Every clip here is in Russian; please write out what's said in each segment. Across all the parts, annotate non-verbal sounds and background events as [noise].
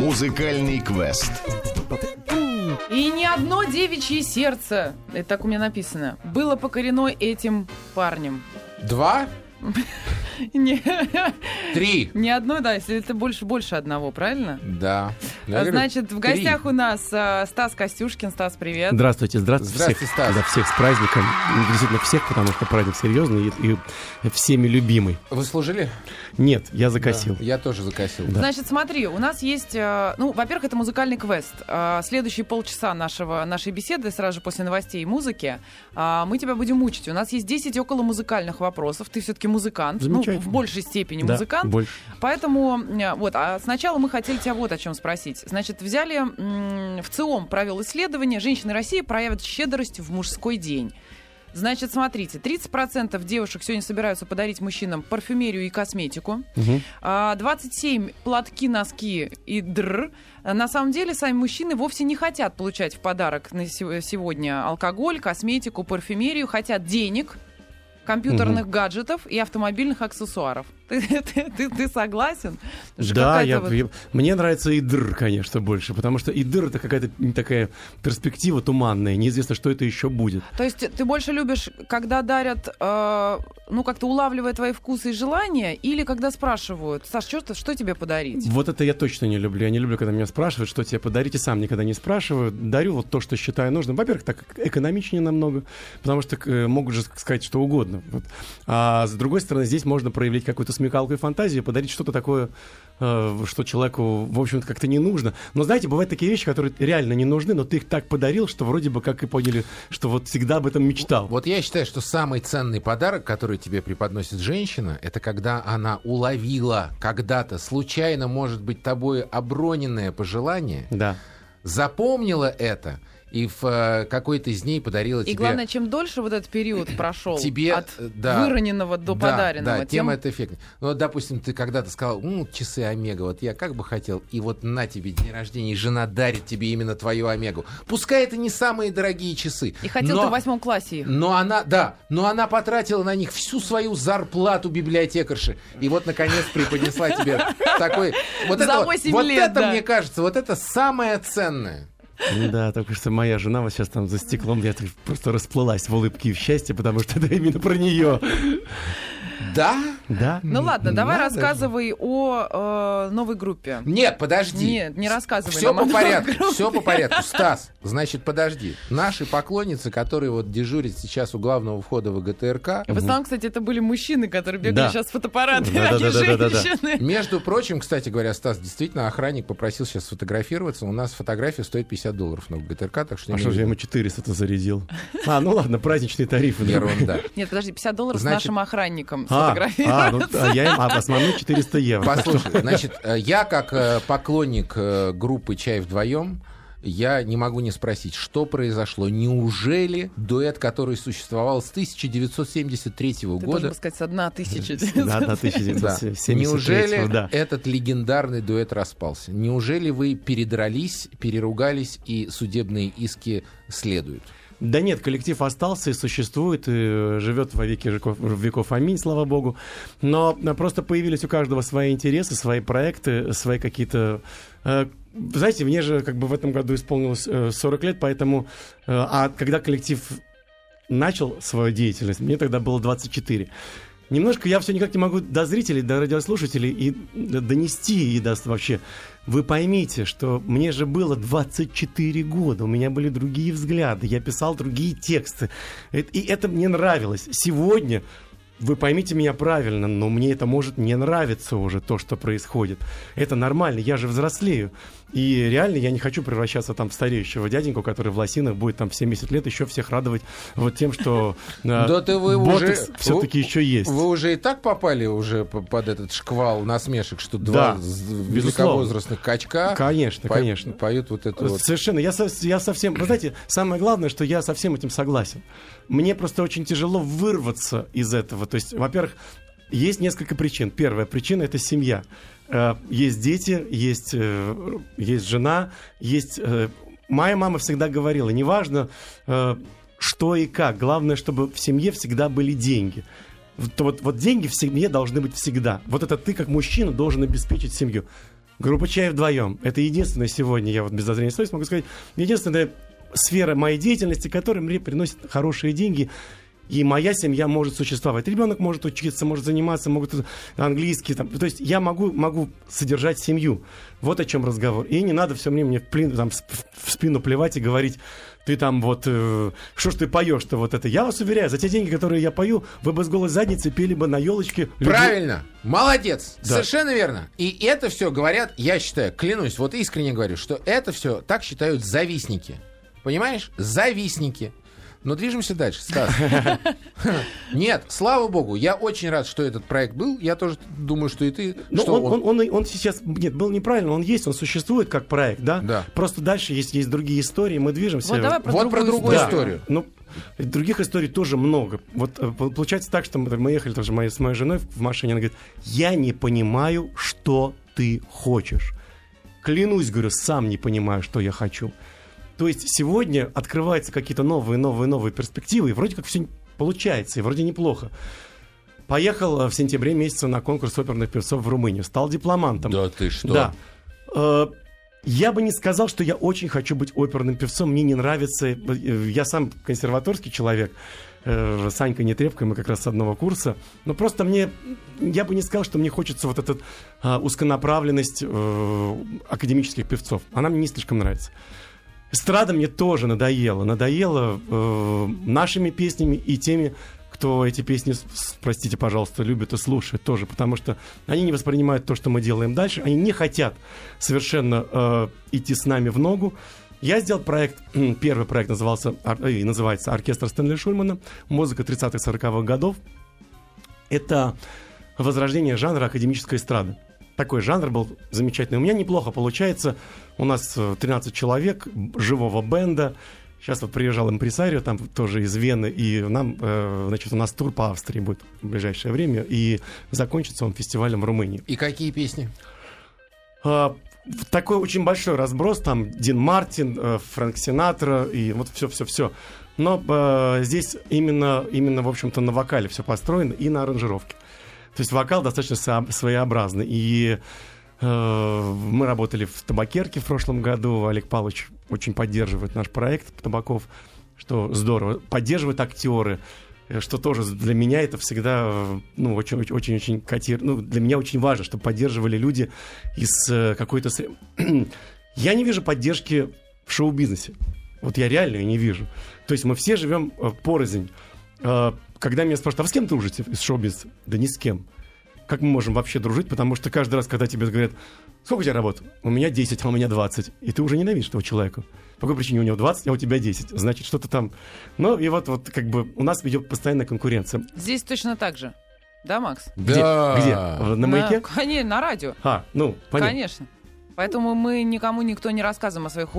Музыкальный квест. И ни одно девичье сердце, это так у меня написано, было покорено этим парнем. Два? [laughs] Не, Три. ни одно, да, если это больше, больше одного, правильно? Да. Я говорю, Значит, в три. гостях у нас а, Стас Костюшкин. Стас, привет. Здравствуйте, здравствуйте, Здравствуйте, всех, Стас. да, всех с праздником. Ну, Действительно всех, потому что праздник серьезный и, и всеми любимый. Вы служили? Нет, я закосил. Да, Я тоже закосил. Значит, смотри, у нас есть, э, ну, во-первых, это музыкальный квест. Э, Следующие полчаса нашего, нашей беседы, сразу же после новостей и музыки, э, мы тебя будем мучить. У нас есть 10 около музыкальных вопросов. Ты все-таки музыкант, ну, в большей степени Да, музыкант. больше. Поэтому, э, вот, а сначала мы хотели тебя вот о чем спросить. Значит, взяли, в ЦИОМ провел исследование, женщины России проявят щедрость в мужской день. Значит, смотрите, 30% девушек сегодня собираются подарить мужчинам парфюмерию и косметику. А, 27 платки, носки и др. На самом деле, сами мужчины вовсе не хотят получать в подарок на се- сегодня алкоголь, косметику, парфюмерию, хотят денег, компьютерных гаджетов и автомобильных аксессуаров. Ты, ты- ты- ты согласен? Да, я, вот- я- мне нравится идр, конечно, больше, потому что идр это какая-то такая перспектива туманная, неизвестно, что это еще будет. То есть ты больше любишь, когда дарят, э, ну, как-то улавливая твои вкусы и желания, или когда спрашивают, Саш, что, что тебе подарить? Вот это я точно не люблю. Я не люблю, когда меня спрашивают, что тебе подарить, и сам никогда не спрашиваю. Дарю вот то, что считаю нужным. Во-первых, так экономичнее намного, потому что э, могут же сказать что угодно. Вот. А с другой стороны, здесь можно проявить какую-то смекалку и фантазию, подарить что-то такое, э, что человеку, в общем-то, как-то не нужно. Но знаете, бывают такие вещи, которые реально не нужны, но ты их так подарил, что вроде бы как и поняли, что вот всегда об этом мечтал. Вот я считаю, что самый ценный подарок, который тебе преподносит женщина, это когда она уловила когда-то случайно, может быть, тобой оброненное пожелание, Да. запомнила это и в э, какой-то из дней подарила И тебе... главное, чем дольше вот этот период прошел Тебе, от э, да. выроненного до Да, подаренного, Да, тем тем это эффектнее. Ну, вот, допустим, ты когда-то сказал, ну, часы Омега, вот я как бы хотел, и вот на тебе день рождения, и жена дарит тебе именно твою Омегу. Пускай это не самые дорогие часы. И хотел но... ты в восьмом классе их. Но она, да, но она потратила на них всю свою зарплату библиотекарши. И вот, наконец, преподнесла тебе [laughs] такой... Вот это, вот- 8 вот лет, это, мне кажется, вот это самое ценное. Да, только что моя жена вот сейчас там за стеклом я просто расплылась в улыбке и в счастье, потому что это именно про нее. Да? Да? Ну ладно, давай Надо же. рассказывай о э, новой группе. Нет, подожди. Нет, не рассказывай. Все по порядку, группе. все по порядку. Стас, значит, подожди. Наши поклонницы, которые вот дежурят сейчас у главного входа в ГТРК, В основном, кстати, это были мужчины, которые бегали Да. сейчас с фотоаппаратами, Да, а да, не да, да, да, да. женщины. между прочим, кстати говоря, Стас, действительно, охранник попросил сейчас сфотографироваться. У нас фотография стоит 50 долларов на ГТРК, так что... А не что же я ему 400-то зарядил? А, ну ладно, праздничные тарифы. да. Ерунда. Нет, подожди, 50 долларов Значит- с нашим охранником А, а, ну, а я им, а основной 400 евро. Послушай, значит, э, я как э, поклонник э, группы «Чай вдвоем», я не могу не спросить, что произошло. Неужели дуэт, который существовал с 1973 Ты должен года, был сказать, с одна тысяча. Да, да, Да. 1973 Неужели да. этот легендарный дуэт распался? Неужели вы передрались, переругались и судебные иски следуют? Да нет, коллектив остался и существует, и э, живет во веки веков, веков аминь, слава богу. Но э, просто появились у каждого свои интересы, свои проекты, свои какие-то... э, Знаете, мне же как бы в этом году исполнилось э, 40 лет, поэтому... А когда коллектив начал свою деятельность, мне тогда было 24. Немножко я все никак не могу до зрителей, до радиослушателей и донести, и до вообще. Вы поймите, что мне же было 24 года, у меня были другие взгляды, я писал другие тексты. Э- И это мне нравилось. Сегодня, вы поймите меня правильно, но мне это может не нравиться уже, то, что происходит. Это нормально, я же взрослею. И реально я не хочу превращаться там в стареющего дяденьку, который в лосинах будет там в 70 лет еще всех радовать вот тем, что [laughs] э, Да ты вы уже- все-таки еще есть. Вы уже и так попали уже под этот шквал насмешек, что два великовозрастных качка Конечно, конечно. поют вот это вот. Совершенно. Я, я совсем... Вы знаете, самое главное, что я со всем этим согласен. Мне просто очень тяжело вырваться из этого. То есть, во-первых, есть несколько причин. Первая причина — это семья. Э, Есть дети, есть, э, есть жена, есть... э, Моя мама всегда говорила, неважно, что и как, главное, чтобы в семье всегда были деньги. Вот, вот, вот деньги в семье должны быть всегда. Вот это ты, как мужчина, должен обеспечить семью. Группа «Чай вдвоем» — это единственное сегодня, я вот без зазрения совести могу сказать, единственная сфера моей деятельности, которая мне приносит хорошие деньги, и моя семья может существовать. Ребенок может учиться, может заниматься, могут английский. Там. То есть я могу, могу содержать семью. Вот о чем разговор. И не надо все время мне в, плин, там, в спину плевать и говорить, ты там вот, э, что ж ты поешь-то вот это. Я вас уверяю, за те деньги, которые я пою, вы бы с голой задницы пели бы на елочке. Правильно, молодец, да. совершенно верно. И это все говорят, я считаю, клянусь, вот искренне говорю, что это все так считают завистники. Понимаешь? Завистники. Но движемся дальше, Стас. [laughs] Нет, слава богу, я очень рад, что этот проект был. Я тоже думаю, что и ты. Ну, он, он... Он, он, он сейчас, нет, был неправильно, он есть, он существует как проект, да? Да. Просто дальше есть, есть другие истории, мы движемся. Вот, давай про вот другую про другую историю. историю. Ну, других историй тоже много. Вот э, получается так, что мы, мы ехали тоже с моей женой в машине, она говорит, я не понимаю, что ты хочешь. Клянусь, говорю, сам не понимаю, что я хочу. То есть сегодня открываются какие-то новые, новые, новые перспективы, и вроде как все получается, и вроде неплохо. Поехал э, в сентябре месяце на конкурс оперных певцов в Румынию, стал дипломантом. Да ты что? Да. Э, я бы не сказал, что я очень хочу быть оперным певцом, мне не нравится. э, Я сам консерваторский человек. Санька Нетребко, мы как раз с одного курса. Но просто мне, я бы не сказал, что мне хочется вот эта а, узконаправленность э, академических певцов. Она мне не слишком нравится. Эстрада мне тоже надоела. Надоела э, нашими песнями и теми, кто эти песни, простите, пожалуйста, любит и слушает тоже, потому что они не воспринимают то, что мы делаем дальше, они не хотят совершенно э, идти с нами в ногу. Я сделал проект, [clears throat] первый проект назывался, э, называется «Оркестр Стэнли Шульмана», музыка 30-40-х годов. Это возрождение жанра академической эстрады. Такой жанр был замечательный. У меня неплохо получается. У нас э, 13 человек, б- живого бенда. Сейчас вот приезжал импресарио, там тоже из Вены, и нам, э, значит, у нас тур по Австрии будет в ближайшее время, и закончится он фестивалем в Румынии. И какие песни? А, такой очень большой разброс, там Дин Мартин, э, Фрэнк Синатра и вот все-все-все. Но э, здесь именно, именно, в общем-то, на вокале все построено и на аранжировке. То есть вокал достаточно своеобразный. И э, мы работали в табакерке в прошлом году. Олег Павлович очень поддерживает наш проект табаков, что здорово. Поддерживают актеры, что тоже для меня это всегда ну, очень-очень котир... Ну, для меня очень важно, чтобы поддерживали люди из э, какой-то... [clears throat] Я не вижу поддержки в шоу-бизнесе. Вот я реально ее не вижу. То есть мы все живем э, порознь. Э, Когда меня спрашивают, а вы с кем дружите из шоу-бизнеса? Да ни с кем. Как мы можем вообще дружить? Потому что каждый раз, когда тебе говорят, сколько у тебя работ? У меня 10, а у меня 20. И ты уже ненавидишь этого человека. По какой причине у него 20, а у тебя 10? Значит, что-то там... Ну, и вот, вот как бы у нас идет постоянная конкуренция. Здесь точно так же. Да, Макс? Где? Да. Где? В- На маяке? Конечно, на радио. А, ну, понятно. Конечно. Поэтому мы никому никто не рассказываем о своих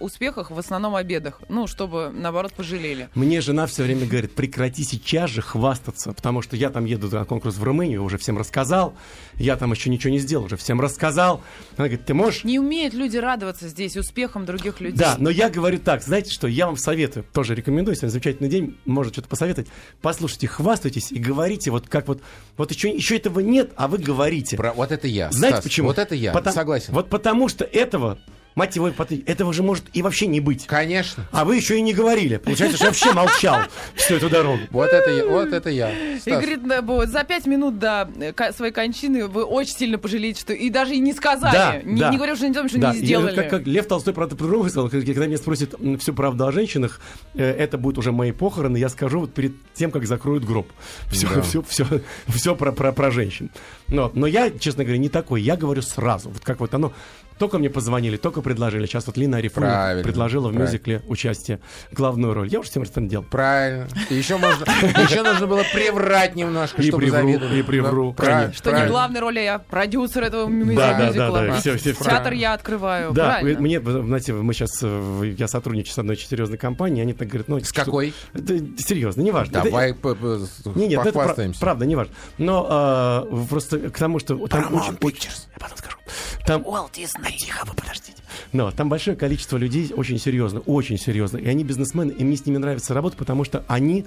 успехах, в основном о бедах. Ну, чтобы, наоборот, пожалели. Мне жена все время говорит, прекрати сейчас же хвастаться, потому что я там еду на конкурс в Румынию, уже всем рассказал, я там еще ничего не сделал, уже всем рассказал. Она говорит, ты можешь... Не умеют люди радоваться здесь успехам других людей. Да, но я говорю так, знаете что, я вам советую, тоже рекомендую, сегодня замечательный день, можно что-то посоветовать. Послушайте, хвастайтесь и говорите, вот как вот, вот еще, еще этого нет, а вы говорите. Про- вот это я. Знаете Стас, почему? Вот это я. Потом- Согласен. Вот потому что этого, мать его, этого же может и вообще не быть. Конечно. А вы еще и не говорили. Получается, что я вообще молчал всю эту дорогу. Вот это я. Вот это я. И говорит, вот, за пять минут до э, своей кончины вы очень сильно пожалеете, что и даже и не сказали. Да, не, да. не говоря уже о том, что Да, не и сделали. Как, как Лев Толстой это по-другому сказал, когда меня спросят всю правду о женщинах, э, это будут уже мои похороны, я скажу вот перед тем, как закроют гроб. Все, Да. все, все, все про, про, про женщин. Но, но я, честно говоря, не такой. Я говорю сразу. Вот как вот оно. Только мне позвонили, только предложили. Сейчас вот Лина Правильно, предложила в мюзикле участие, главную роль. Я уже всем это делал. Правильно. И еще можно, еще нужно было приврать немножко, И чтобы привру, завидовали. и привру, Да, правильно, конечно. Что не правильно. главная роль, а я продюсер этого мюзи- Да, да, мюзикла. да, да, всё, всё, всё. Театр я открываю. Да, мне, знаете, мы сейчас, я сотрудничаю с одной очень серьезной компанией, они так говорят, ну... С какой? Серьезно, неважно. Давай похвастаемся. правда, не важно. Но а, просто к тому, что там очень, очень- я потом скажу. Там Walt Disney. Тихо, вы подождите. Но там большое количество людей очень серьезно, очень серьезно. И они бизнесмены, и мне с ними нравится работать, потому что они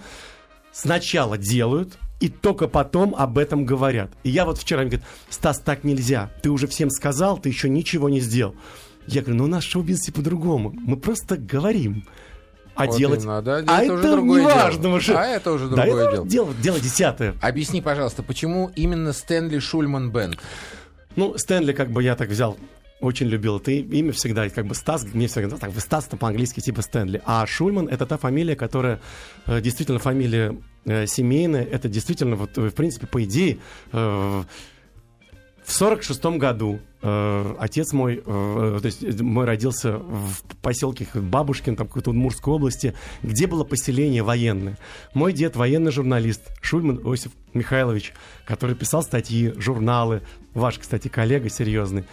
сначала делают, и только потом об этом говорят. И я вот вчера мне говорит, Стас, так нельзя. Ты уже всем сказал, ты еще ничего не сделал. Я говорю, ну у нас шоу-бизнесе по-другому. Мы просто говорим. А Вот делать... именно, да, а это уже это другое не дело. важно уже. А это уже Да, другое это дело. дело. Дело десятое. Объясни, пожалуйста, почему именно Стэнли Шульман Бенд? Ну, Стэнли, как бы я так взял, очень любил это имя всегда, как бы Стас, мне всегда так, Стас по-английски типа Стэнли. А Шульман это та фамилия, которая э, действительно фамилия э, семейная, это действительно, вот, э, в принципе, по идее, в сорок шестом году отец мой, то есть мой родился в поселке Бабушкин, там какой-то Удмуртской области, где было поселение военное. Мой дед военный журналист Шульман Иосиф Михайлович, который писал статьи, журналы, ваш, кстати, коллега серьезный.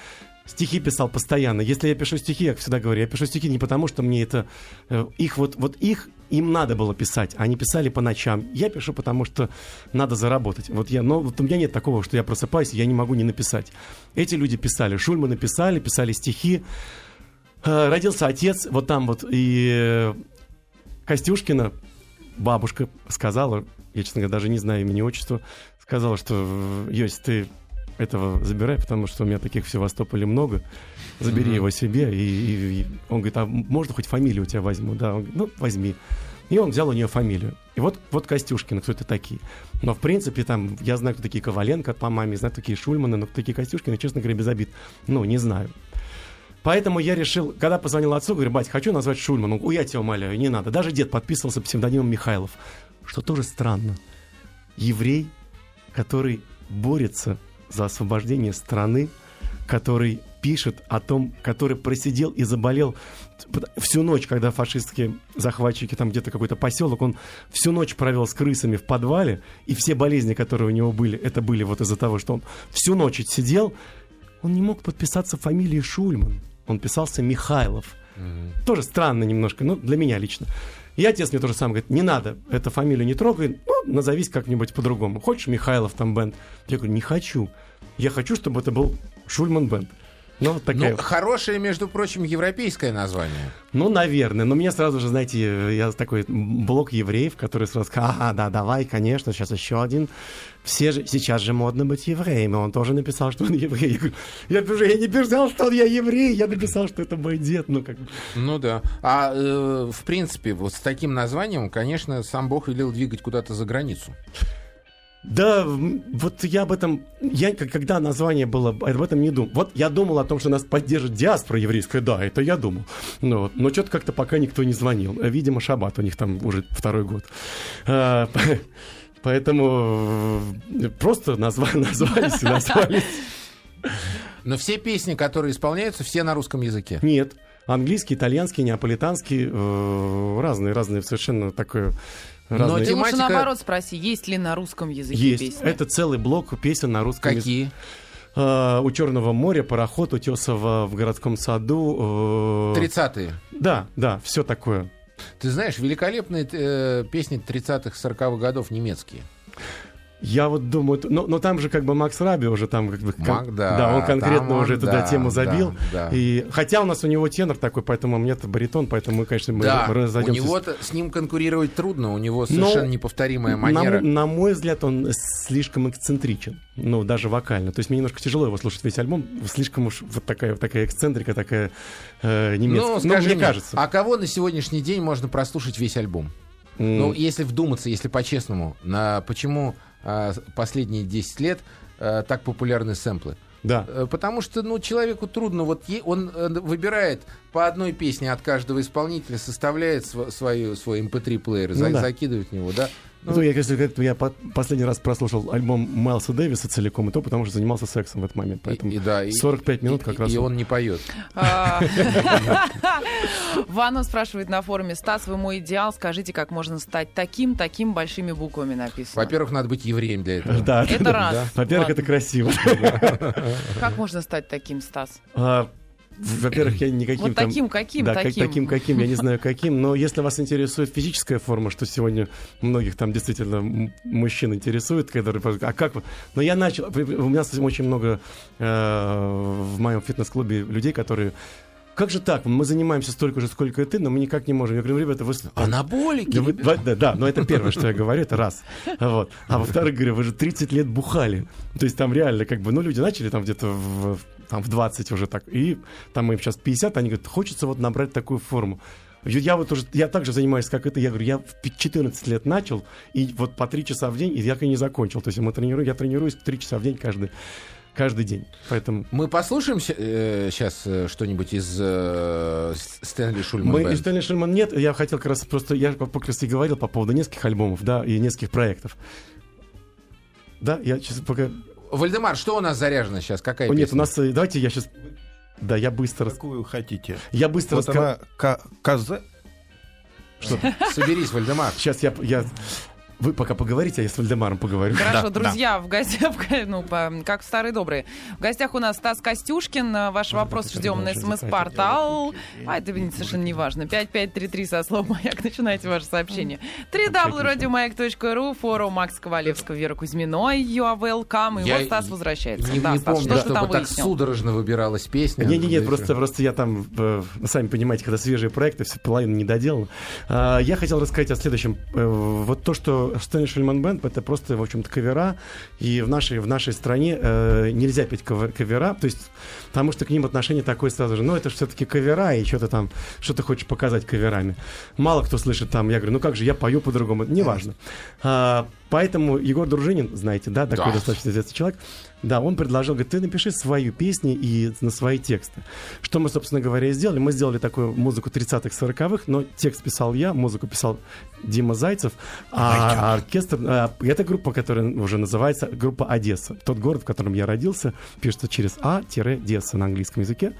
Стихи писал постоянно. Если я пишу стихи, я всегда говорю, я пишу стихи не потому, что мне это... э, их вот, вот их им надо было писать. Они писали по ночам. Я пишу, потому что надо заработать. Вот я, но вот у меня нет такого, что я просыпаюсь, я не могу не написать. Эти люди писали. Шульманы писали, писали стихи. Э, Родился отец, вот там вот, и э, Костюшкина, бабушка, сказала, я, честно говоря, даже не знаю имени отчества, сказала, что Йось, ты этого забирай, потому что у меня таких в Севастополе много. Забери Мгм. его себе. И, и- и он говорит, а можно хоть фамилию у тебя возьму? Да, он говорит, ну, возьми. И он взял у нее фамилию. И вот, вот Костюшкина, кто это такие. Но, в принципе, там, я знаю, кто такие Коваленко по маме, знаю, кто такие Шульманы, но кто такие Костюшкины, честно говоря, без обид. Ну, не знаю. Поэтому я решил, когда позвонил отцу, говорю, бать, хочу назвать Шульман. Он, «Ой, я тебя умоляю, не надо. Даже дед подписывался псевдонимом Михайлов. Что тоже странно. Еврей, который борется за освобождение страны, который пишет о том, который просидел и заболел всю ночь, когда фашистские захватчики, там где-то какой-то поселок, он всю ночь провел с крысами в подвале, и все болезни, которые у него были, это были вот из-за того, что он всю ночь сидел, он не мог подписаться фамилией Шульман. Он писался Михайлов. Тоже странно немножко, ну, для меня лично. И отец мне тоже сам говорит, не надо, эту фамилию не трогай, ну, назовись как-нибудь по-другому. Хочешь Михайлов там бенд? Я говорю, не хочу. Я хочу, чтобы это был Шульман бенд. Ну, вот такая. Ну, хорошее, между прочим, европейское название. Ну, наверное. Но мне сразу же, знаете, я такой блок евреев, который сразу сказал, ага, да, давай, конечно, сейчас еще один. Все же, сейчас же модно быть евреем, и он тоже написал, что он еврей. Я говорю, я, не писал, что я еврей, я написал, что это мой дед. Ну, как. Ну да. А э, в принципе, вот с таким названием, конечно, сам Бог велел двигать куда-то за границу. Да, вот я об этом, я когда название было, об этом не думал. Вот я думал о том, что нас поддержит диаспора еврейская, да, это я думал. Вот, но что-то как-то пока никто не звонил. Видимо, шаббат у них там уже второй год. А, [laughs] Поэтому э, просто назва- [laughs] назвались и назвались. Но все песни, которые исполняются, все на русском языке. Нет. Английский, итальянский, неаполитанский, э, разные, разные, совершенно такое... Но разные. Ты лучше Тематика- наоборот спроси, есть ли на русском языке Есть. песни? Это целый блок песен на русском языке. Какие? Э, у Черного моря, пароход Утесова в городском саду. э, 30-е. Да, да, все такое. Ты знаешь, великолепные э, песни 30-х, 40-х годов немецкие. Я вот думаю, но, но там же как бы Макс Раби уже там как бы... Мак, да, он конкретно там он, уже туда да, тему забил. да, да. И, хотя у нас у него тенор такой, поэтому у меня-то баритон, поэтому мы, конечно, мы да, у разойдемся. него с ним конкурировать трудно, у него совершенно неповторимая на, манера. мо- на мой взгляд, он слишком эксцентричен. Ну, даже вокально. То есть мне немножко тяжело его слушать весь альбом. Слишком уж вот такая, вот такая эксцентрика, такая э, немецкая. Ну, скажи мне мне, кажется. а кого на сегодняшний день можно прослушать весь альбом? М. Ну, если вдуматься, если по-честному, на почему последние 10 лет а, так популярны сэмплы? Да. Э, Потому что, ну, человеку трудно, вот он э, выбирает по одной песне от каждого исполнителя, составляет св- свою, свой mp3-плеер, Ну да. закидывает в него, да? Ну, я, если говорить, то я по- последний раз прослушал альбом Майлса Дэвиса целиком, и то потому что занимался сексом в этот момент. Поэтому и, и да, и- 45 минут как и- раз. И он не поет. А, Ванна спрашивает на форуме, Стас, вы мой идеал, скажите, как можно стать таким, таким большими буквами написано. Во-первых, надо быть евреем для этого. Да, Это раз. Во-первых, это красиво. Как можно стать таким, Стас? Во-первых, я никаким Вот там- таким, каким, да, как- таким. таким, каким, я не знаю каким, но если вас интересует физическая форма, что сегодня многих там действительно мужчин интересует, которые, а как вы? Но я начал, у меня очень много э, в моем фитнес-клубе людей, которые как же так? Мы занимаемся столько же, сколько и ты, но мы никак не можем. Я говорю, ребята, вы... Анаболики, Да, вы- да, да, но это первое, что я говорю, это раз. Вот. А во-вторых, говорю, вы же 30 лет бухали. То есть там реально, как бы, ну, люди начали там где-то в, там, в 20 уже так, и там им сейчас 50, они говорят, хочется вот набрать такую форму. Я вот уже, я также занимаюсь, как это, я говорю, я в пи- 14 лет начал, и вот по 3 часа в день, и я и не закончил. То есть мы тренируем, я тренируюсь 3 часа в день каждый, каждый день. Поэтому Мы послушаем сейчас что-нибудь из э, Stanley Shulman Мы Band? из Stanley Shulman нет, я хотел как раз просто, я как раз и говорил по поводу нескольких альбомов, да, и нескольких проектов. Да, я сейчас пока... Вальдемар, что у нас заряжено сейчас? Какая О, нет, песня? у нас, э, давайте я сейчас... Да, я быстро... Какую хотите? Я быстро Вот расскажу. она К- КЗ. Соберись, Вальдемар. Сейчас я, я... Вы пока поговорите, а я с Вальдемаром поговорю. Хорошо, Да, друзья, в гостях, [laughs] ну, как в старые добрые. В гостях у нас Стас Костюшкин. Ваш вопрос ждем на смс-портал. А это совершенно не важно. 5533 со словом «Маяк». [laughs] Начинайте ваше сообщение. www.radiomayak.ru, форум Макс Ковалевского, Вера Кузьминой. You are welcome. И Я вот Стас возвращается. Не, Да, не Стас, помню, что чтобы там так выяснил? судорожно выбиралась песня. Не, не, нет, Да, просто, просто я там, э, сами понимаете, когда свежие проекты, все половина не доделана. А, Я хотел рассказать о следующем. Э, Вот то, что Стэнли Шульман Бэнд, это просто, в общем-то, кавера, и в нашей, в нашей стране э, нельзя петь кавер- кавера, то есть, потому что к ним отношение такое сразу же, ну, это же все-таки кавера, и что-то там, что ты хочешь показать каверами. Мало кто слышит там, я говорю, ну как же, я пою по-другому, неважно. А, Поэтому Егор Дружинин, знаете, да, такой Да. достаточно известный человек, да, он предложил, говорит, ты напиши свою песню и на свои тексты. Что мы, собственно говоря, и сделали. Мы сделали такую музыку 30-х, 40-х, но текст писал я, музыку писал Дима Зайцев, а оркестр... а, это группа, которая уже называется группа Одесса. Тот город, в котором я родился, пишется через А-Десса на английском языке.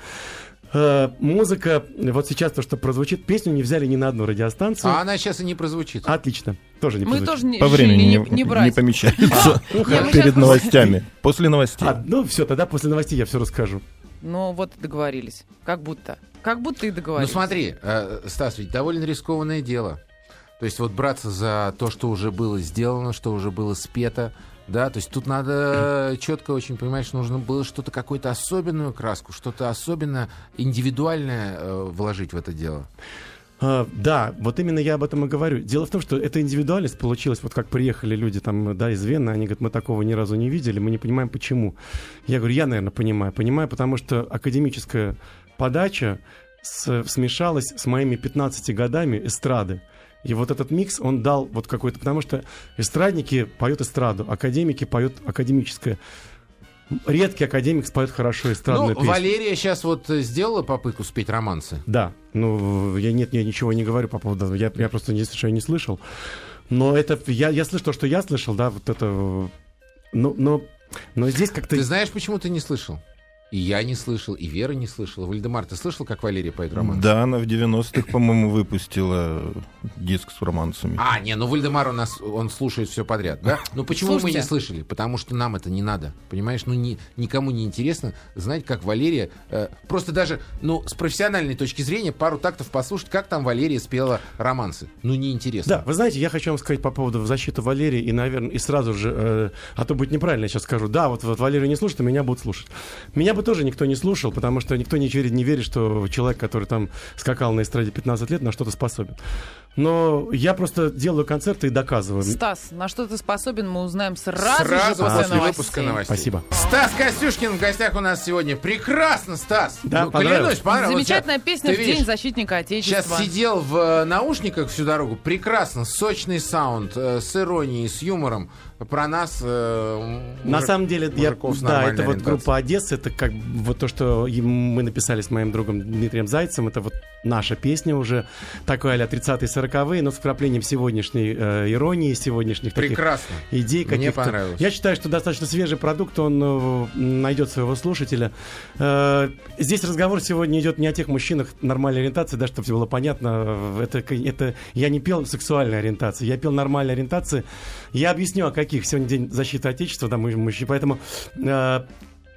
Э, музыка, вот сейчас то, что прозвучит, песню не взяли ни на одну радиостанцию. А она сейчас и не прозвучит. Отлично. Тоже не Мы прозвучит. тоже не, По времени не, не, не брать. не помещается Ну, мы перед новостями. После новостей. А, ну все, тогда после новостей я все расскажу. Ну вот и договорились. Как будто. Как будто и Ну договорились. смотри, э, Стас, ведь довольно рискованное дело. То есть вот браться за то, что уже было сделано, что уже было спето, да, то есть тут надо четко очень понимать, что нужно было что-то, какую-то особенную краску, что-то особенно индивидуальное э, вложить в это дело. А, да, вот именно я об этом и говорю. Дело в том, что эта индивидуальность получилась, вот как приехали люди там, да, из Вены, они говорят, мы такого ни разу не видели, мы не понимаем, почему. Я говорю, я, наверное, понимаю. Понимаю, потому что академическая подача с- смешалась с моими 15 годами эстрады. И вот этот микс, он дал вот какой-то... Потому что эстрадники поют эстраду, академики поют академическое. Редкий академик споет хорошо эстрадную ну, песню. Валерия сейчас вот сделала попытку спеть романсы. Да, ну я нет, я ничего не говорю по поводу. Я, я просто не, я не слышал. Но это я, я слышу то, что я слышал, да, вот это. Но, но, но здесь как-то. Ты знаешь, почему ты не слышал? И я не слышал, и Вера не слышала. Вальдемар, ты слышал, как Валерия поет романсы? Да, она в 90-х, по-моему, выпустила диск с романсами. А, не, ну Вальдемар у нас, он слушает все подряд, да? [laughs] Ну почему мы Слушайте. не слышали? Потому что нам это не надо, понимаешь? Ну ни, никому не интересно знать, как Валерия, э, просто даже, ну, с профессиональной точки зрения, пару тактов послушать, как там Валерия спела романсы. Ну, неинтересно. Да, вы знаете, я хочу вам сказать по поводу в защиту Валерии, и, наверное, и сразу же, э, а то будет неправильно, я сейчас скажу, да, вот, вот Валерию не слушают, а меня будут слушать. Меня бы тоже никто не слушал, потому что никто не верит, не верит, что человек, который там скакал на эстраде 15 лет, на что-то способен. Но я просто делаю концерты и доказываю. Стас, на что ты способен, мы узнаем сразу, Сразу же после, после новостей. выпуска новостей. Спасибо. Стас Костюшкин в гостях у нас сегодня. Прекрасно, Стас. Да, ну, понравилось. клянусь, понравилось. Замечательная песня ты в День видишь, защитника Отечества. Сейчас сидел в э, наушниках всю дорогу. Прекрасно, сочный саунд, э, с иронией, с юмором. Про нас... э, На мужик- самом деле, я, да, это вот группа Одесса, это как бы вот то, что мы написали с моим другом Дмитрием Зайцем, это вот наша песня уже, такой а-ля 30-е, 40-е, но с вкраплением сегодняшней э, иронии, сегодняшних таких Прекрасно. идей Мне понравилось. Я считаю, что достаточно свежий продукт, он э, найдет своего слушателя. Э, здесь разговор сегодня идет не о тех мужчинах нормальной ориентации, да, чтобы было понятно. Это, это я не пел сексуальной ориентации, я пел нормальной ориентации. Я объясню, о каких сегодня день защиты Отечества, да, мы мужчины, поэтому э,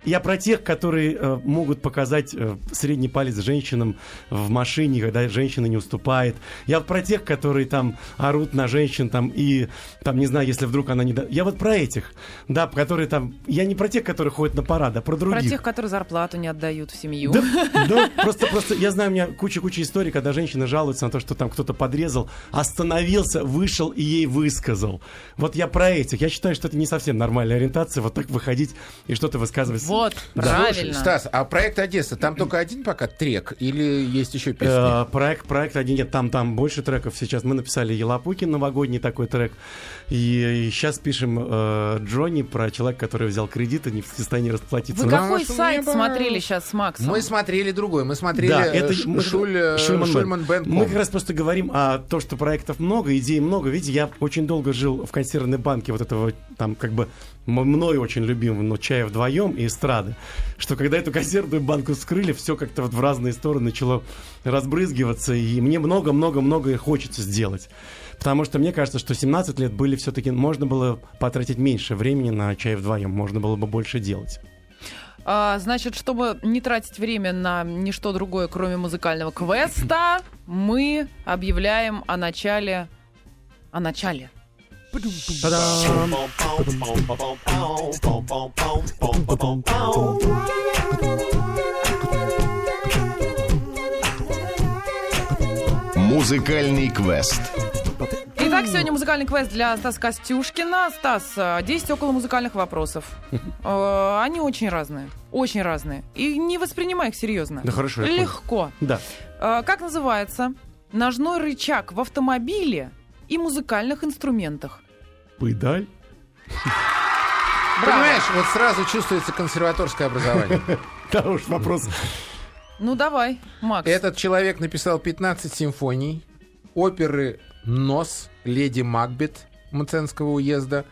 Я про тех, которые э, могут показать э, средний палец женщинам в машине, когда женщина не уступает. Я вот про тех, которые там орут на женщин там и там не знаю, если вдруг она не. Я вот про этих, да, которые там. Я не про тех, которые ходят на парад, а про других. Про тех, которые зарплату не отдают в семью. Да, [laughs] да, просто, просто я знаю, у меня куча-куча историй, когда женщина жалуется на то, что там кто-то подрезал, остановился, вышел и ей высказал. Вот я про этих. Я считаю, что это не совсем нормальная ориентация, вот так выходить и что-то высказывать. Вот, Слушай, правильно. Стас, а проект Одесса, там только один пока трек или есть еще песни? Э, проект, проект один нет, там, там больше треков сейчас. Мы написали Елапукин, новогодний такой трек. И, сейчас пишем э, Джонни про человека, который взял кредит и не в состоянии расплатиться. Вы Ну, какой сайт небо. смотрели сейчас с Максом? Мы смотрели другой, мы смотрели Да, э, это Ш- мы- Шуль, э, Шульман Шульман. Бэнд. Мы как раз просто говорим о том, что проектов много, идей много. Видите, я очень долго жил в консервной банке вот этого, там, как бы, мной очень любимого, но чая вдвоем и эстрады. Что когда эту консервную банку вскрыли, все как-то вот в разные стороны начало разбрызгиваться, и мне много-много-много хочется сделать. Потому что мне кажется, что 17 лет были все-таки, можно было потратить меньше времени на чай вдвоем, можно было бы больше делать. А, значит, чтобы не тратить время на ничто другое, кроме музыкального квеста, мы объявляем о начале... О начале. Музыкальный квест. Итак, сегодня музыкальный квест для Стаса Костюшкина. Стас, а, 10 около музыкальных вопросов. Э, [laughs] Они очень разные. Очень разные. И не воспринимай их серьезно. Да хорошо. Легко. Да. Э, Как называется ножной рычаг в автомобиле и музыкальных инструментах? Педаль. Браво. Понимаешь, вот сразу чувствуется консерваторское образование. [laughs] Да уж, вопрос. Ну давай, Макс. Этот человек написал 15 симфоний, оперы «Нос», «Леди Макбет» Мценского уезда,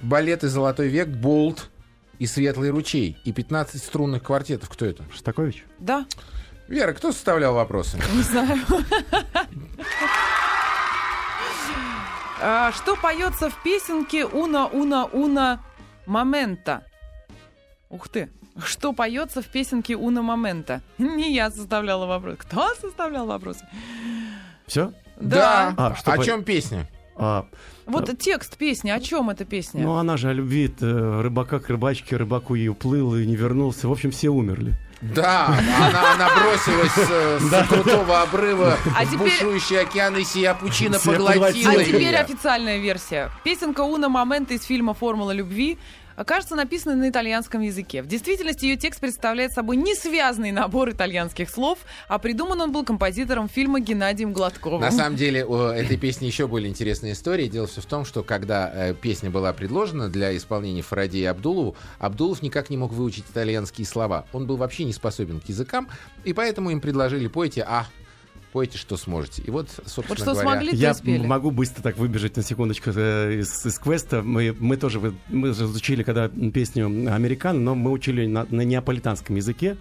балеты «Золотой век», «Болт» и «Светлый ручей», и 15 струнных квартетов. Кто это? Шостакович? Да, Вера, кто составлял вопросы? не знаю. [laughs] А, Что поется в песенке «Уна, уна, уна, момента»? Ух ты! Что поется в песенке «Уна, момента»? [laughs] Не я составляла вопрос. Кто составлял вопросы? Все? Да. А, что О по- чем песня? А, Вот текст песни, о чем эта песня? ну, она же о любви э, рыбака к рыбачке, рыбаку и уплыл, и не вернулся. В общем, все умерли. Да, она, она бросилась э, с крутого обрыва А в теперь- бушующий океан, и сия пучина поглотила А теперь ее. официальная версия. Песенка «Уна момента» из фильма «Формула любви» окажется написана на итальянском языке. В действительности ее текст представляет собой несвязный набор итальянских слов, а придуман он был композитором фильма Геннадием Гладковым. На самом деле, у этой песни еще более интересная история. Дело все в том, что когда э, песня была предложена для исполнения Фарадея Абдулову, Абдулов никак не мог выучить итальянские слова. Он был вообще не способен к языкам, и поэтому им предложили «пойте, а, пойте, что сможете». И вот, собственно Вот что говоря... смогли, Я и спели. могу быстро так выбежать на секундочку э, из, из квеста. Мы, мы тоже мы же изучили когда песню «Американ», но мы учили на, на неаполитанском языке.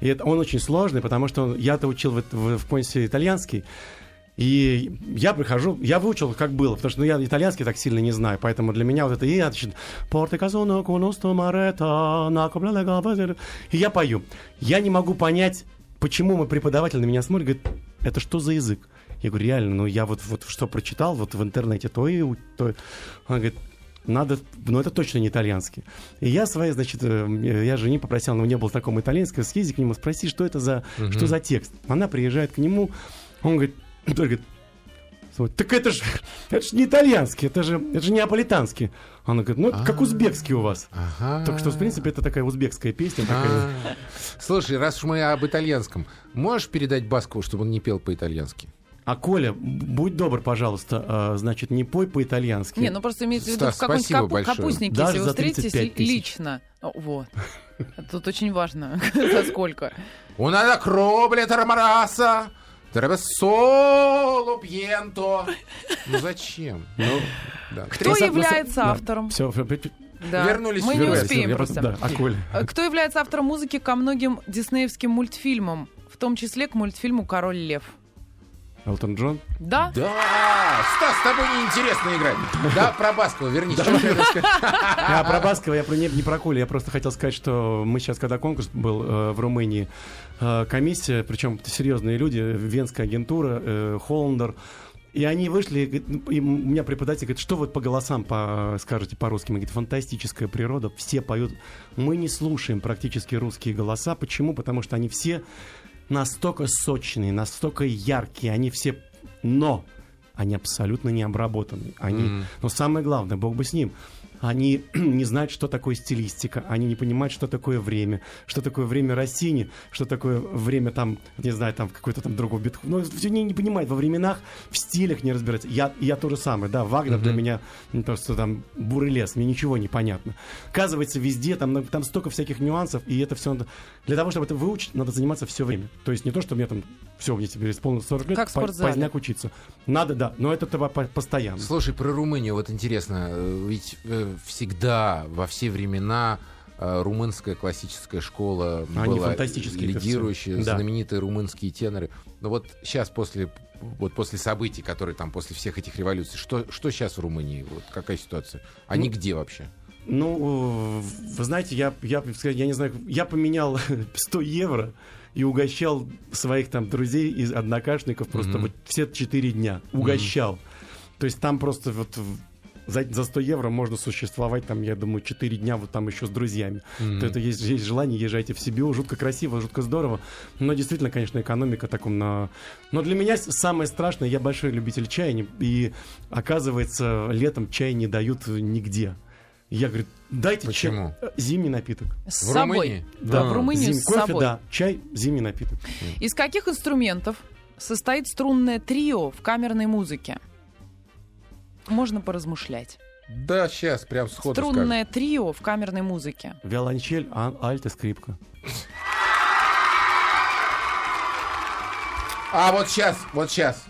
И это, он очень сложный, потому что я-то учил в, в, в консе итальянский. И я прихожу, я выучил, как было, потому что ну, я итальянский так сильно не знаю, поэтому для меня вот это и я, значит, «Порте казоно коносто марета, на кобле гавазер». и я пою. Я не могу понять, почему мой преподаватель на меня смотрит, говорит, это что за язык? Я говорю, реально, ну я вот, вот что прочитал вот в интернете, то и... То... и». Он говорит, надо, ну это точно не итальянский. И я своей, значит, э, я жене попросил, но не было такого итальянского, съезди к нему, спроси, что это за, что за текст. Она приезжает к нему, он говорит, он «Слушай, так это же это ж не итальянский, это же, это же неаполитанский. Она говорит, ну это как узбекский у вас. Ага. Так что, в принципе, это такая узбекская песня. Такая. А. Слушай, раз уж мы об итальянском, можешь передать Баскову, чтобы он не пел по-итальянски? А Коля, будь добр, пожалуйста, а, значит, не пой по-итальянски. Не, ну просто имеется в виду Стас, в каком-нибудь спасибо капу- большое. капустнике, Даже если вы за встретитесь 35 тысяч. лично. О, Вот. Тут очень важно, [laughs] за сколько. Una la croble taramараса, треба соло пьенто. Ну зачем? Ну, да. Кто Просто- является да, автором? Всё, всё, Да. Вернулись Мы в не Вернулись, успеем я просто. Да, а? Э, Кто является автором музыки ко многим диснеевским мультфильмам, в том числе к мультфильму «Король лев»? Элтон Джон? Да? Да, Стас, с тобой неинтересно играть. Да, про Баскова вернись. Сказать? А про Баскова я про, не, не про Колю, я просто хотел сказать, что мы сейчас, когда конкурс был э, в Румынии, э, комиссия, причем серьезные люди, венская агентура, э, Холландер, и они вышли, и ну, у меня преподаватель говорит, что вы по голосам по, скажете по-русски? Говорит, фантастическая природа, все поют. Мы не слушаем практически русские голоса. Почему? Потому что они все настолько сочные, настолько яркие, они все... Но они абсолютно не обработаны. Они... Мгм. Но самое главное, бог бы с ним, они [clears throat] не знают, что такое стилистика, они не понимают, что такое время, что такое время Россини, что такое время там, не знаю, там какой-то там другой бит. Ну, все не, не понимают во временах, в стилях не разбираются. Я, я то же самое, да, Вагнер для меня не то, что там бурый лес, мне ничего не понятно. Оказывается, везде там, на- там столько всяких нюансов, и это все надо... Для того, чтобы это выучить, надо заниматься все время. То есть не то, что мне там, все, мне теперь исполнилось 40 лет, Как по- поздняк учиться. Надо, да, но это по- по- постоянно. Слушай, про Румынию, вот интересно, э, ведь э, всегда, во все времена э, румынская классическая школа Они была фантастические лидирующие, певцы. Да. знаменитые румынские теноры. Но вот сейчас после вот после событий, которые там после всех этих революций, что, что сейчас в Румынии? Вот какая ситуация? Они Ну, где вообще? Ну, вы знаете, я, я, я не знаю, я поменял [laughs] 100 евро и угощал своих там друзей и однокашников просто Мгм. вот все 4 дня. Угощал. То есть там просто вот за, за 100 евро можно существовать там, я думаю, 4 дня вот там еще с друзьями. Мгм. То это есть, есть желание, езжайте в Сибиу, жутко красиво, жутко здорово. Но действительно, конечно, экономика таком на... Но для меня самое страшное, я большой любитель чая, и оказывается, летом чай не дают нигде. Я говорю, дайте Почему? чай. Э, Зимний напиток. С В собой. Румынии? Да, в А. Румынию Зим- с кофе, собой. да, чай, зимний напиток. Из каких инструментов состоит струнное трио в камерной музыке? Можно поразмышлять. Да, сейчас, прям сходу скажу. Струнное трио в камерной музыке. Виолончель, а- альт и скрипка. А вот сейчас, вот сейчас.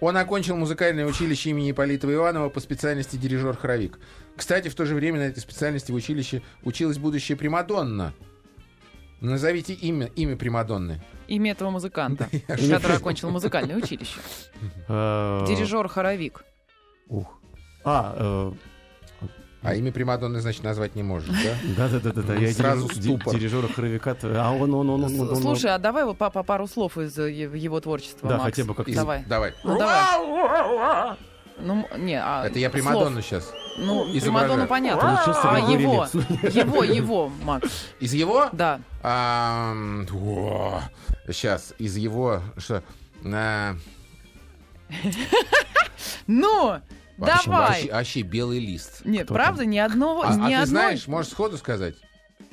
Он окончил музыкальное училище имени Ипполитова Иванова по специальности дирижер-хоровик. Кстати, в то же время на этой специальности в училище училась будущая Примадонна. Назовите имя, имя Примадонны. Имя этого музыканта, [laughs] который окончил музыкальное училище. Э, Дирижер-хоровик. Ух. А, А имя Примадонны, значит, назвать не может, да? да, да, да, да, да. Я Сразу дирижер- ступор. ди- дирижера хоровика. А он, он, он, он, Слушай, а давай по пару слов из э, его творчества, Да, хотя бы как-то. Давай. Давай. Ну, давай. Ну, не, а Это я Примадонну сейчас. Ну. Примадонну понятно. Получился А его, [laughs] его, его, Макс, Из его? да. сейчас, из его... Что? Ну, давай. Вообще, белый лист. Нет, правда, ни одного, А, а ты знаешь, можешь сходу сказать?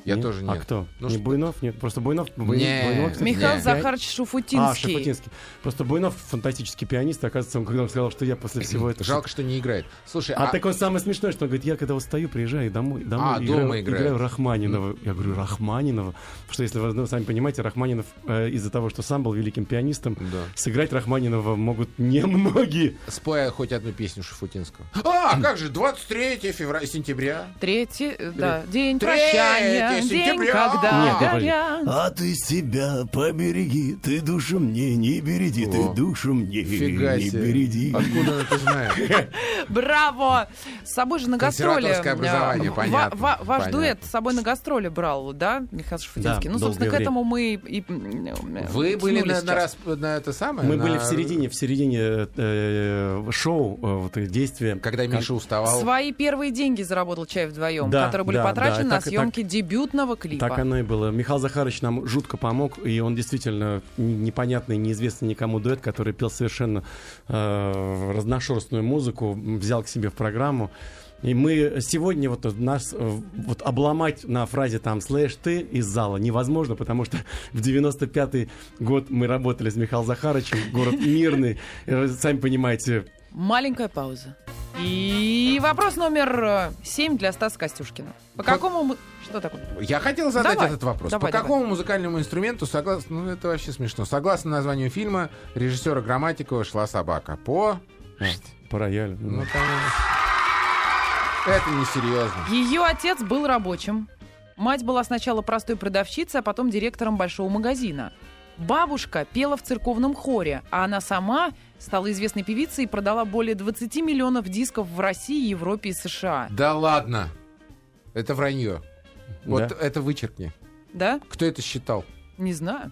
Я Нет? тоже нет. А кто? Ну не что- Буйнов? Нет, просто Буйнов. Буй- Не. Буйнов, кстати, Михаил Не. Захарович А, Шуфутинский. Просто Буйнов фантастический пианист. Оказывается, он когда он сказал, что я после [clears throat] всего этого... Жалко, что не играет. Слушай, А, а, так он самое смешное, что он говорит, я когда устаю, приезжаю домой, домой А, играю, дома играет. играю Рахманинова. Я говорю, Рахманинова? Потому что, если вы ну, сами понимаете, Рахманинов э, из-за того, что сам был великим пианистом, Да. сыграть Рахманинова могут немногие. спой хоть одну песню Шафутинского. А, как же, 23 февраля, сентября. Третий, э, да, день прощания, день, сентября. когда Нет. А ты себя побереги, ты душу мне не береди, О, ты душу мне Фига не себе. береди. Откуда это знаешь? [laughs] Браво! С собой же на гастроли. Консерваторское образование, э, понятно, ва- ваш понятно. дуэт с собой на гастроли брал, да, Михаил Шафутинский? Да, ну, собственно, к этому мы и... Вы были тянули на, расп- на это самое? Мы на- были в середине, в середине э, шоу, э, вот, э, действия. Когда Миша уставал. Свои первые деньги заработал чай вдвоем, Да, которые были да, потрачены да, на так и съемки дебютного клипа. Так оно и было. Михаил Захарович нам жутко помог, и он действительно непонятный, неизвестный никому дуэт, который пел совершенно э, разношерстную музыку, взял к себе в программу. И мы сегодня вот нас э, вот обломать на фразе там слэш ты из зала невозможно, потому что в 95-й год мы работали с Михаилом Захаровичем, город мирный, Э, сами понимаете, Маленькая пауза. И вопрос номер 7 для Стаса Костюшкина. По какому... Что такое? Я хотел задать Давай, этот вопрос. давай, По давай. какому музыкальному инструменту, согласно... Ну, это вообще смешно. Согласно названию фильма, режиссера Грамматикова шла собака. По... по роялю. Ну, конечно. Это несерьезно. Ее отец был рабочим. Мать была сначала простой продавщицей, а потом директором большого магазина. Бабушка пела в церковном хоре, а она сама стала известной певицей и продала более 20 миллионов дисков в России, Европе и США. Да ладно. Это вранье. Вот Да. это вычеркни. Да? Кто это считал? Не знаю.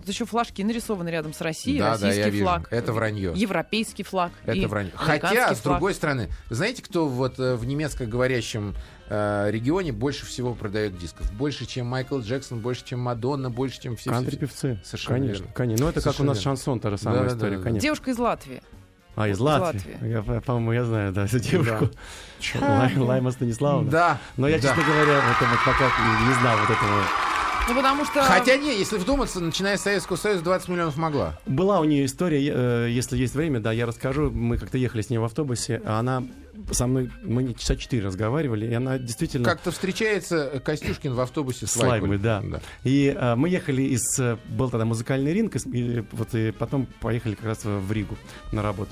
Тут еще флажки нарисованы рядом с Россией, Да, да, российский я вижу. флаг. Это вранье. Европейский флаг. Это вранье. Хотя, с флаг. другой стороны, знаете, кто вот э, в немецкоговорящем э, регионе больше всего продает дисков? Больше, чем Майкл Джексон, больше, чем Мадонна, больше, чем все. Кантри-певцы. Совершенно Конечно, верно. конечно. Ну, это как у Совершенно нас верно. шансон, та же самая Да-да-да, история, да. конечно. Девушка из Латвии. А, из из Латвии. Латвии. Я, по- по-моему, я знаю, да, эту девушку. Лай- Лайма Станиславовна. Да. Но я, да. честно говоря, это вот пока не знал вот этого. Ну, потому что... Хотя не, если вдуматься, начиная с Советского Союза 20 миллионов могла. Была у нее история, э, если есть время, да, я расскажу. Мы как-то ехали с ней в автобусе, а она со мной, мы не часа четыре разговаривали, и она действительно... Как-то встречается Костюшкин в автобусе с Лаймой, Вайкулем. да. И э, мы ехали из... э, был тогда музыкальный ринг, и вот и потом поехали как раз в Ригу на работу.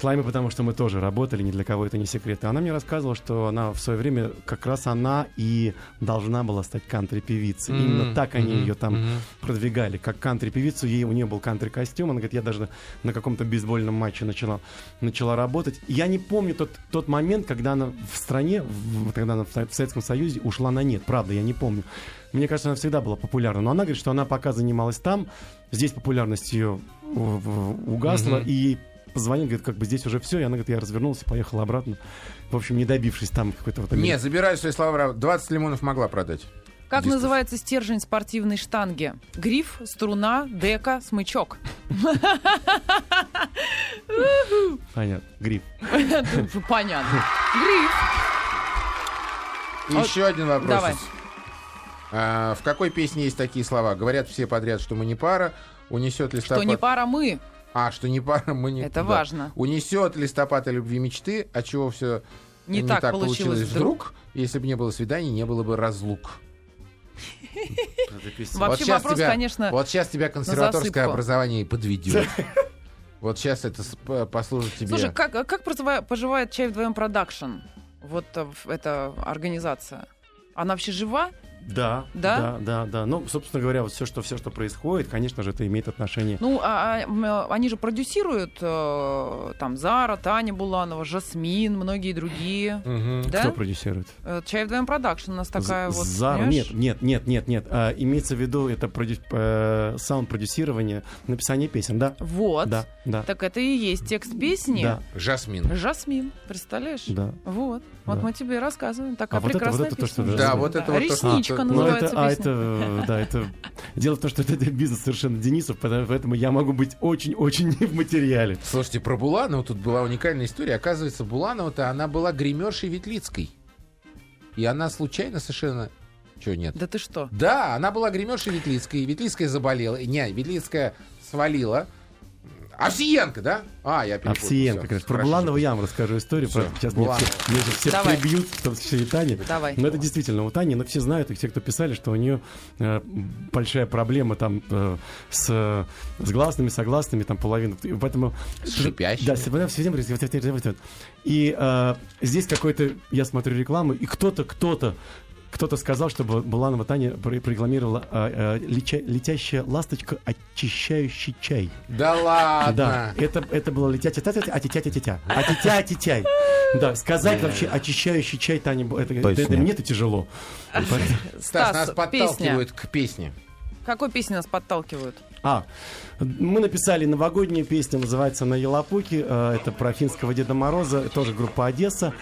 С Лаймой, потому что мы тоже работали, ни для кого это не секрет. И она мне рассказывала, что она в свое время, как раз она и должна была стать кантри-певицей. М, Именно так они мгм, ее там мгм. продвигали, как кантри-певицу. Ей, у нее был кантри-костюм. Она говорит, я даже на каком-то бейсбольном матче начала, начала работать. Я не помню тот, тот момент, когда она в стране, в- когда она в Со- в Советском Союзе ушла на нет. Правда, я не помню. Мне кажется, она всегда была популярна. Но она говорит, что она пока занималась там, здесь популярность ее угасла, Мгм. и позвонил, говорит, как бы здесь уже все, и она говорит, я развернулся, поехал обратно. В общем, не добившись там какой-то вот... Не, забираю свои слова. 20 лимонов могла продать. Как дисков. называется стержень спортивной штанги? Гриф, струна, дека, смычок. Понятно, гриф. Понятно. Гриф. Еще один вопрос. давай. А, в какой песне есть такие слова? Говорят все подряд, что мы не пара. Унесет листопад. Что не пара мы. А, что не пара, мы не... Это да. важно. Унесет листопад и любви мечты, от чего все Не так получилось вдруг. Если бы не было свиданий, не было бы разлук. Вообще вопрос, тебя- конечно, Вот сейчас тебя консерваторское образование и подведет. [laughs] Вот сейчас это п- послужит тебе. Слушай, как, как прозыва- поживает чай вдвоем продакшн? Вот э, эта организация. Она вообще жива? Да, Да? да, да, да. Ну, собственно говоря, вот все, что, все, что происходит, конечно же, это имеет отношение Ну, а, а, э, они же продюсируют э, там Зара, Таня Буланова, Жасмин, многие другие. Мгм. Да? Кто продюсирует? Чай вдвоем продакшн у нас такая З- вот. Зара. Нет, нет, нет, нет, нет. А, имеется в виду это продю- э, саунд-продюсирование, написание песен, да? Вот. Да, да. Так это и есть текст песни. Да, Жасмин. Жасмин, представляешь? да. Вот. Вот Да. мы тебе и рассказываем. Такая А вот это- вот прекрасная это то, песня. что- Да, вот это вот то, что- Ресничка Ну, называется это, а это, э, да, это... Дело в том, что это, это [laughs] бизнес совершенно Денисов, поэтому поэтому я могу быть очень-очень не в материале. Слушайте, про Буланову тут была уникальная история. Оказывается, Буланова-то она была гримершей Ветлицкой. И она случайно совершенно... Чего нет? Да ты что? Да, она была гримершей Ветлицкой. Ветлицкая заболела. Не, Ветлицкая свалила. Овсиенко, да? А, я перепутал. Овсиенко, как раз. Про. Буланова я вам расскажу историю. Всё, правда, сейчас Буланова. все, меня же все Давай. прибьют, в том числе и Таня. Давай. Но это действительно у Тани, но все знают, и те, кто писали, что у нее э, большая проблема там э, с, с гласными, согласными, там половина. И Поэтому... С шипящими. Да, с- все время говорит, вот, вот, вот, вот, вот. И э, здесь какой-то, я смотрю рекламу, и кто-то, кто-то кто-то сказал, что Бу- Буланова Таня пр- прорекламировала э, э, летя- летящая ласточка, очищающий чай. Да ладно. Да, это, это было летятя тя а тетя тетя а тетя тетяй. Да, сказать вообще очищающий чай Таня, это, это, это мне-то тяжело. Стас, нас подталкивают к песне. Какой песни нас подталкивают? А, мы написали новогоднюю песню, называется «На Елапуке». Э, Это про финского Деда Мороза, тоже группа «Одесса».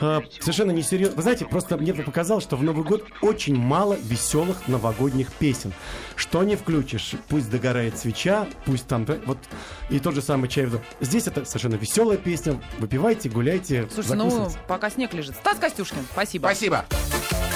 Э, Совершенно несерьезно. Вы знаете, просто мне показалось, что в Новый год очень мало веселых новогодних песен. Что не включишь, пусть догорает свеча, пусть там... Вот и тот же самый чай. Здесь это совершенно веселая песня. Выпивайте, гуляйте, Слушай, ну, закусывайте. пока снег лежит. Стас Костюшкин, спасибо. Спасибо.